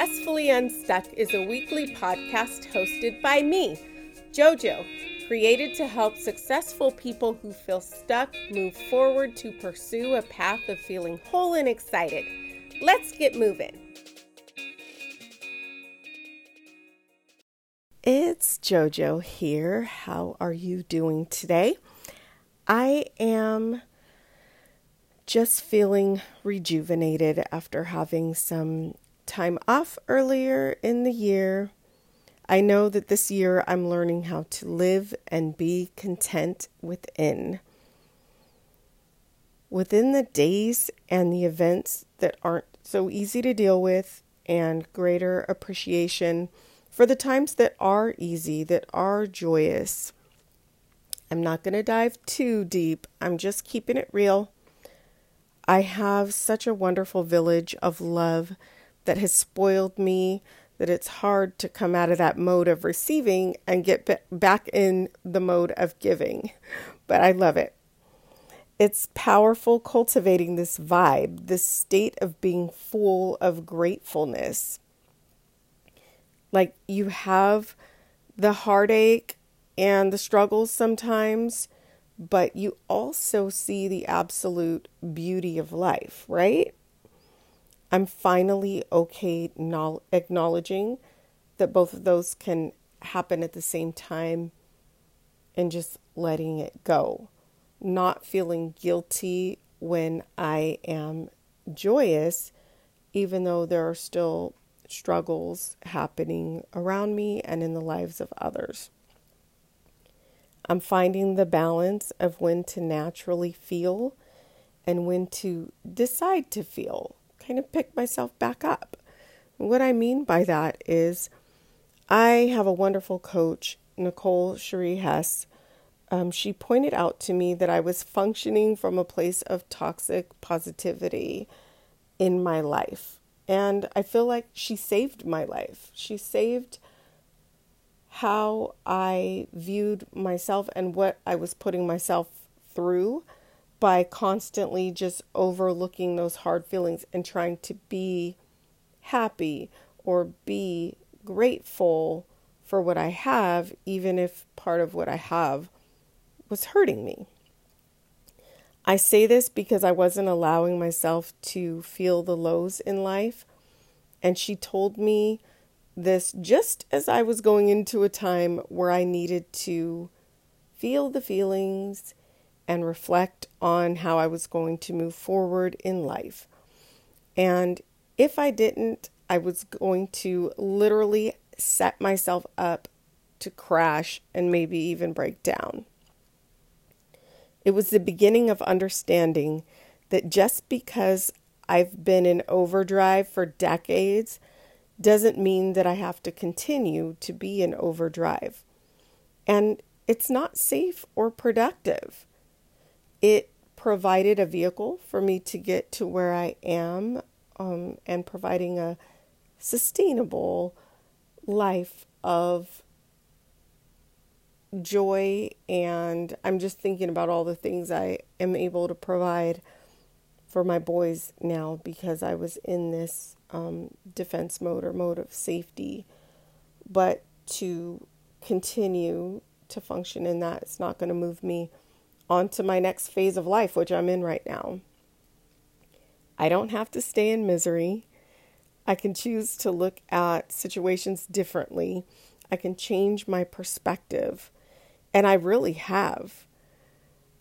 Successfully Unstuck is a weekly podcast hosted by me, JoJo, created to help successful people who feel stuck move forward to pursue a path of feeling whole and excited. Let's get moving. It's JoJo here. How are you doing today? I am just feeling rejuvenated after having some time off earlier in the year. I know that this year I'm learning how to live and be content within. Within the days and the events that aren't so easy to deal with, and greater appreciation for the times that are easy, that are joyous. I'm not going to dive too deep. I'm just keeping it real I have such a wonderful village of love that has spoiled me that it's hard to come out of that mode of receiving and get back in the mode of giving. But I love it. It's powerful cultivating this vibe, this state of being full of gratefulness. Like you have the heartache and the struggles sometimes but you also see the absolute beauty of life, right? I'm finally okay acknowledging that both of those can happen at the same time and just letting it go. Not feeling guilty when I am joyous, even though there are still struggles happening around me and in the lives of others. I'm finding the balance of when to naturally feel and when to decide to feel, kind of pick myself back up. What I mean by that is, I have a wonderful coach, Nicole Cherie Hess. Um, she pointed out to me that I was functioning from a place of toxic positivity in my life. And I feel like she saved my life. She saved how I viewed myself and what I was putting myself through by constantly just overlooking those hard feelings and trying to be happy or be grateful for what I have, even if part of what I have was hurting me. I say this because I wasn't allowing myself to feel the lows in life. And she told me this just as I was going into a time where I needed to feel the feelings and reflect on how I was going to move forward in life. And if I didn't, I was going to literally set myself up to crash and maybe even break down. It was the beginning of understanding that just because I've been in overdrive for decades doesn't mean that I have to continue to be in overdrive. And it's not safe or productive. It provided a vehicle for me to get to where I am um, and providing a sustainable life of joy. And I'm just thinking about all the things I am able to provide for my boys now because I was in this um, defense mode or mode of safety. But to continue to function in that, it's not going to move me on to my next phase of life, which I'm in right now. I don't have to stay in misery. I can choose to look at situations differently. I can change my perspective. And I really have.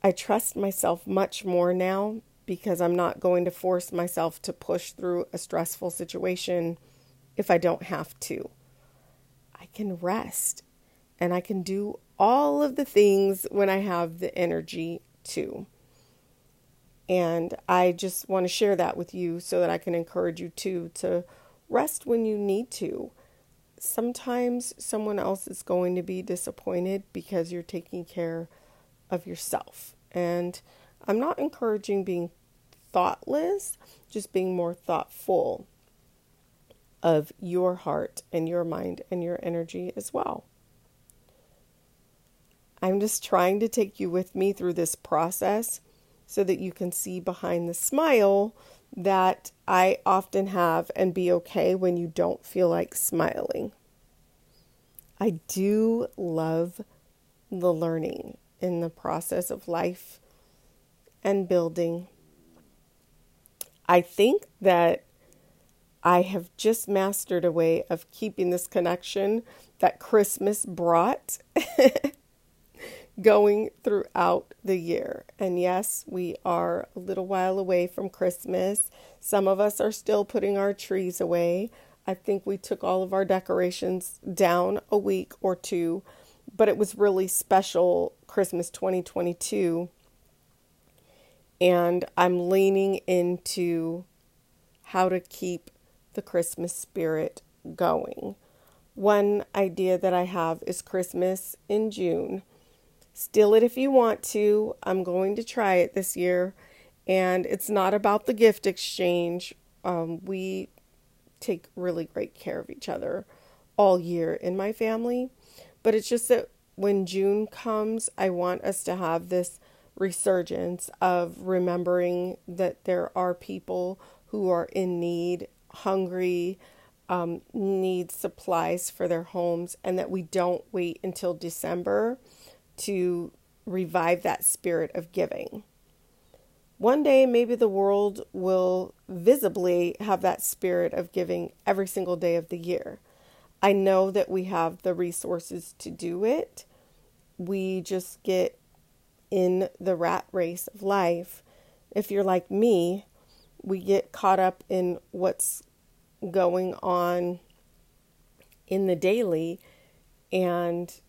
I trust myself much more now because I'm not going to force myself to push through a stressful situation if I don't have to. I can rest and I can do all of the things when I have the energy to. And I just want to share that with you so that I can encourage you too to rest when you need to. Sometimes someone else is going to be disappointed because you're taking care of yourself. And I'm not encouraging being thoughtless, just being more thoughtful of your heart and your mind and your energy as well. I'm just trying to take you with me through this process so that you can see behind the smile that I often have and be okay when you don't feel like smiling. I do love the learning in the process of life and building. I think that I have just mastered a way of keeping this connection that Christmas brought going throughout the year. And yes, we are a little while away from Christmas. Some of us are still putting our trees away. I think we took all of our decorations down a week or two, but it was really special Christmas 2022. And I'm leaning into how to keep the Christmas spirit going. One idea that I have is Christmas in June. Steal it if you want to. I'm going to try it this year. And it's not about the gift exchange. Um, we take really great care of each other all year in my family. But it's just that when June comes, I want us to have this resurgence of remembering that there are people who are in need, hungry, um, need supplies for their homes, and that we don't wait until December to revive that spirit of giving. One day, maybe the world will visibly have that spirit of giving every single day of the year. I know that we have the resources to do it. We just get in the rat race of life. If you're like me, we get caught up in what's going on in the daily and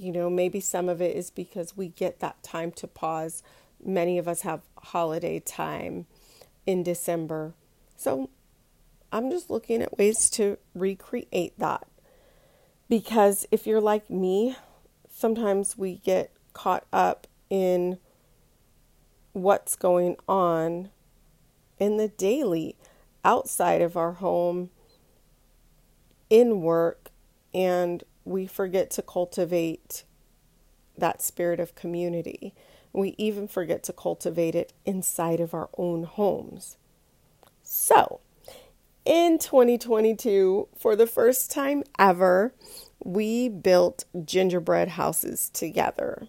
you know, maybe some of it is because we get that time to pause. Many of us have holiday time in December. So I'm just looking at ways to recreate that. Because if you're like me, sometimes we get caught up in what's going on in the daily outside of our home in work and we forget to cultivate that spirit of community. We even forget to cultivate it inside of our own homes. So, in 2022, for the first time ever, we built gingerbread houses together.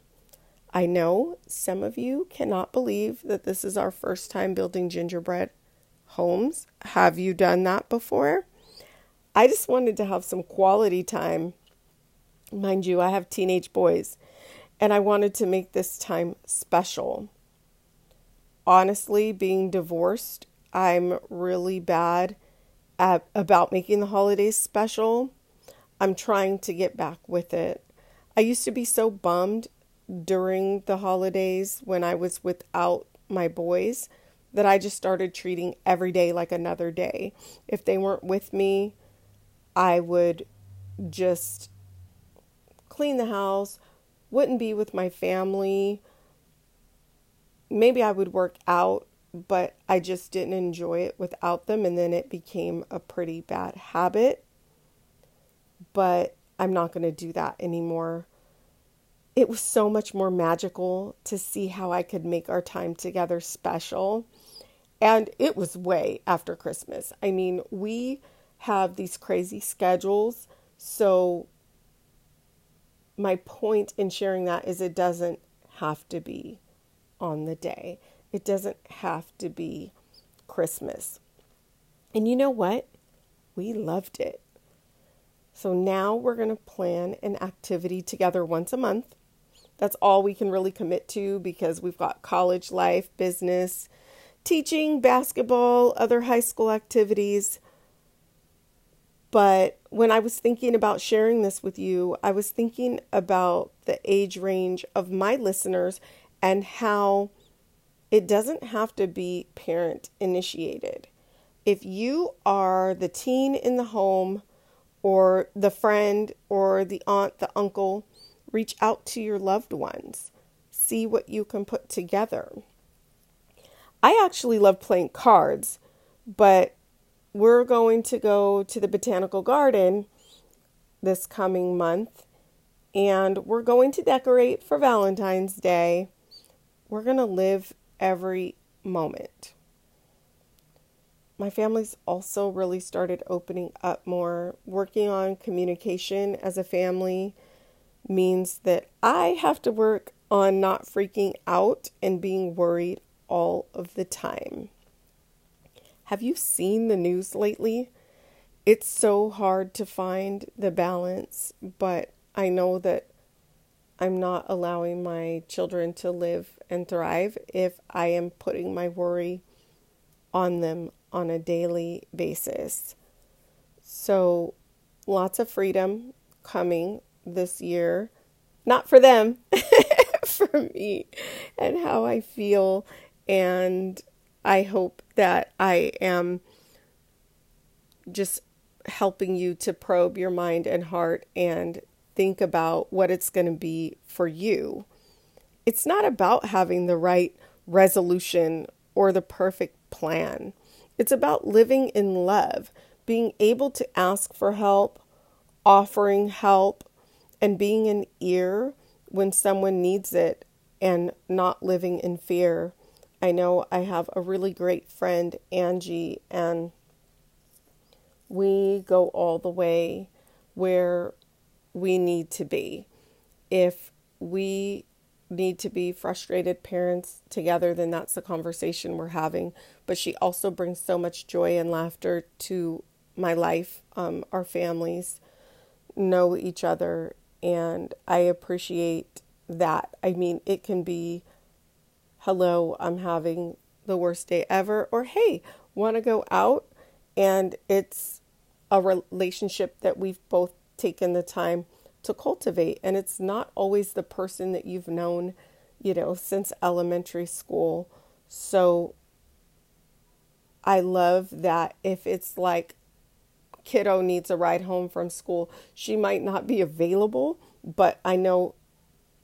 I know some of you cannot believe that this is our first time building gingerbread homes. Have you done that before? I just wanted to have some quality time Mind you, I have teenage boys, and I wanted to make this time special. Honestly, being divorced, I'm really bad at, about making the holidays special. I'm trying to get back with it. I used to be so bummed during the holidays when I was without my boys that I just started treating every day like another day. If they weren't with me, I would just clean the house, wouldn't be with my family. Maybe I would work out, but I just didn't enjoy it without them. And then it became a pretty bad habit. But I'm not going to do that anymore. It was so much more magical to see how I could make our time together special. And it was way after Christmas. I mean, we have these crazy schedules. So my point in sharing that is it doesn't have to be on the day. It doesn't have to be Christmas. And you know what? We loved it. So now we're going to plan an activity together once a month. That's all we can really commit to because we've got college life, business, teaching, basketball, other high school activities. But when I was thinking about sharing this with you, I was thinking about the age range of my listeners and how it doesn't have to be parent initiated. If you are the teen in the home, or the friend, or the aunt, the uncle, reach out to your loved ones. See what you can put together. I actually love playing cards, but we're going to go to the botanical garden this coming month and we're going to decorate for Valentine's Day. We're going to live every moment. my family's also really started opening up more. Working on communication as a family means that I have to work on not freaking out and being worried all of the time. Have you seen the news lately? It's so hard to find the balance, but I know that I'm not allowing my children to live and thrive if I am putting my worry on them on a daily basis. So, lots of freedom coming this year. Not for them, for me and how I feel. And I hope that I am just helping you to probe your mind and heart and think about what it's going to be for you. It's not about having the right resolution or the perfect plan. It's about living in love, being able to ask for help, offering help, and being an ear when someone needs it and not living in fear. I know I have a really great friend, Angie, and we go all the way where we need to be. If we need to be frustrated parents together, then that's the conversation we're having. But she also brings so much joy and laughter to my life. Um, our families know each other, and I appreciate that. I mean, it can be, hello, I'm having the worst day ever, or hey, want to go out? And it's a relationship that we've both taken the time to cultivate. And it's not always the person that you've known, you know, since elementary school. So I love that if it's like kiddo needs a ride home from school, she might not be available, but I know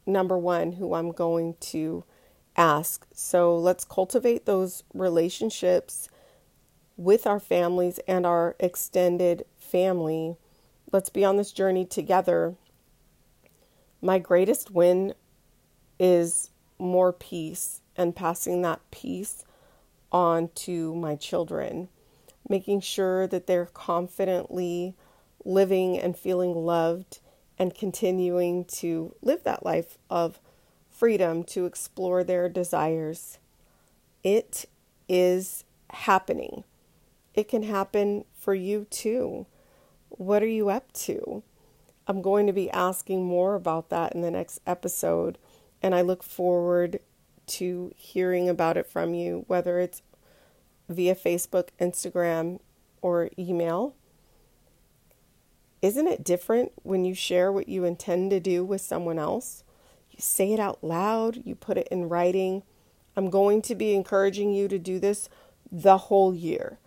number one who I'm going to ask. So let's cultivate those relationships with our families and our extended family. Let's be on this journey together my greatest win is more peace and passing that peace on to my children, making sure that they're confidently living and feeling loved and continuing to live that life of freedom to explore their desires. It is happening. It can happen for you too. What are you up to? I'm going to be asking more about that in the next episode, and I look forward to hearing about it from you, whether it's via Facebook, Instagram, or email. Isn't it different when you share what you intend to do with someone else? You say it out loud, you put it in writing. I'm going to be encouraging you to do this the whole year.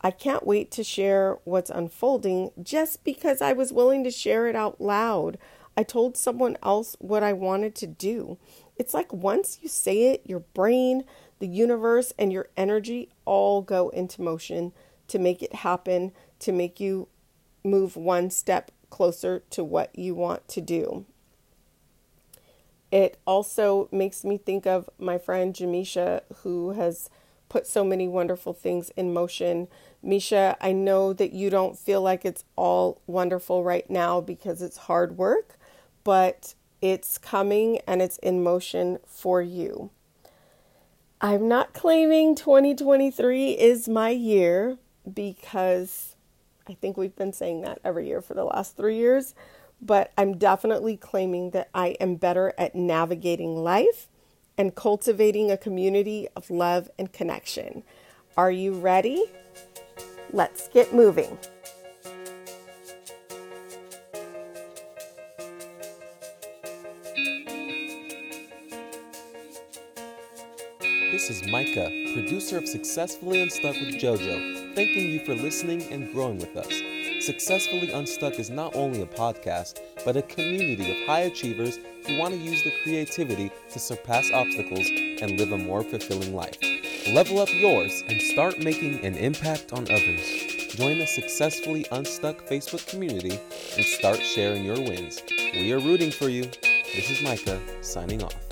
I can't wait to share what's unfolding just because I was willing to share it out loud. I told someone else what I wanted to do. It's like once you say it, your brain, the universe, and your energy all go into motion to make it happen, to make you move one step closer to what you want to do. It also makes me think of my friend Jamisha, who has put so many wonderful things in motion Misha, I know that you don't feel like it's all wonderful right now because it's hard work, but it's coming and it's in motion for you. I'm not claiming 2023 is my year because I think we've been saying that every year for the last three years, but I'm definitely claiming that I am better at navigating life and cultivating a community of love and connection. Are you ready? Let's get moving. This is Micah, producer of Successfully Unstuck with JoJo, thanking you for listening and growing with us. Successfully Unstuck is not only a podcast, but a community of high achievers who want to use their creativity to surpass obstacles and live a more fulfilling life. Level up yours and start making an impact on others. Join the Successfully Unstuck Facebook community and start sharing your wins. We are rooting for you. This is Micah signing off.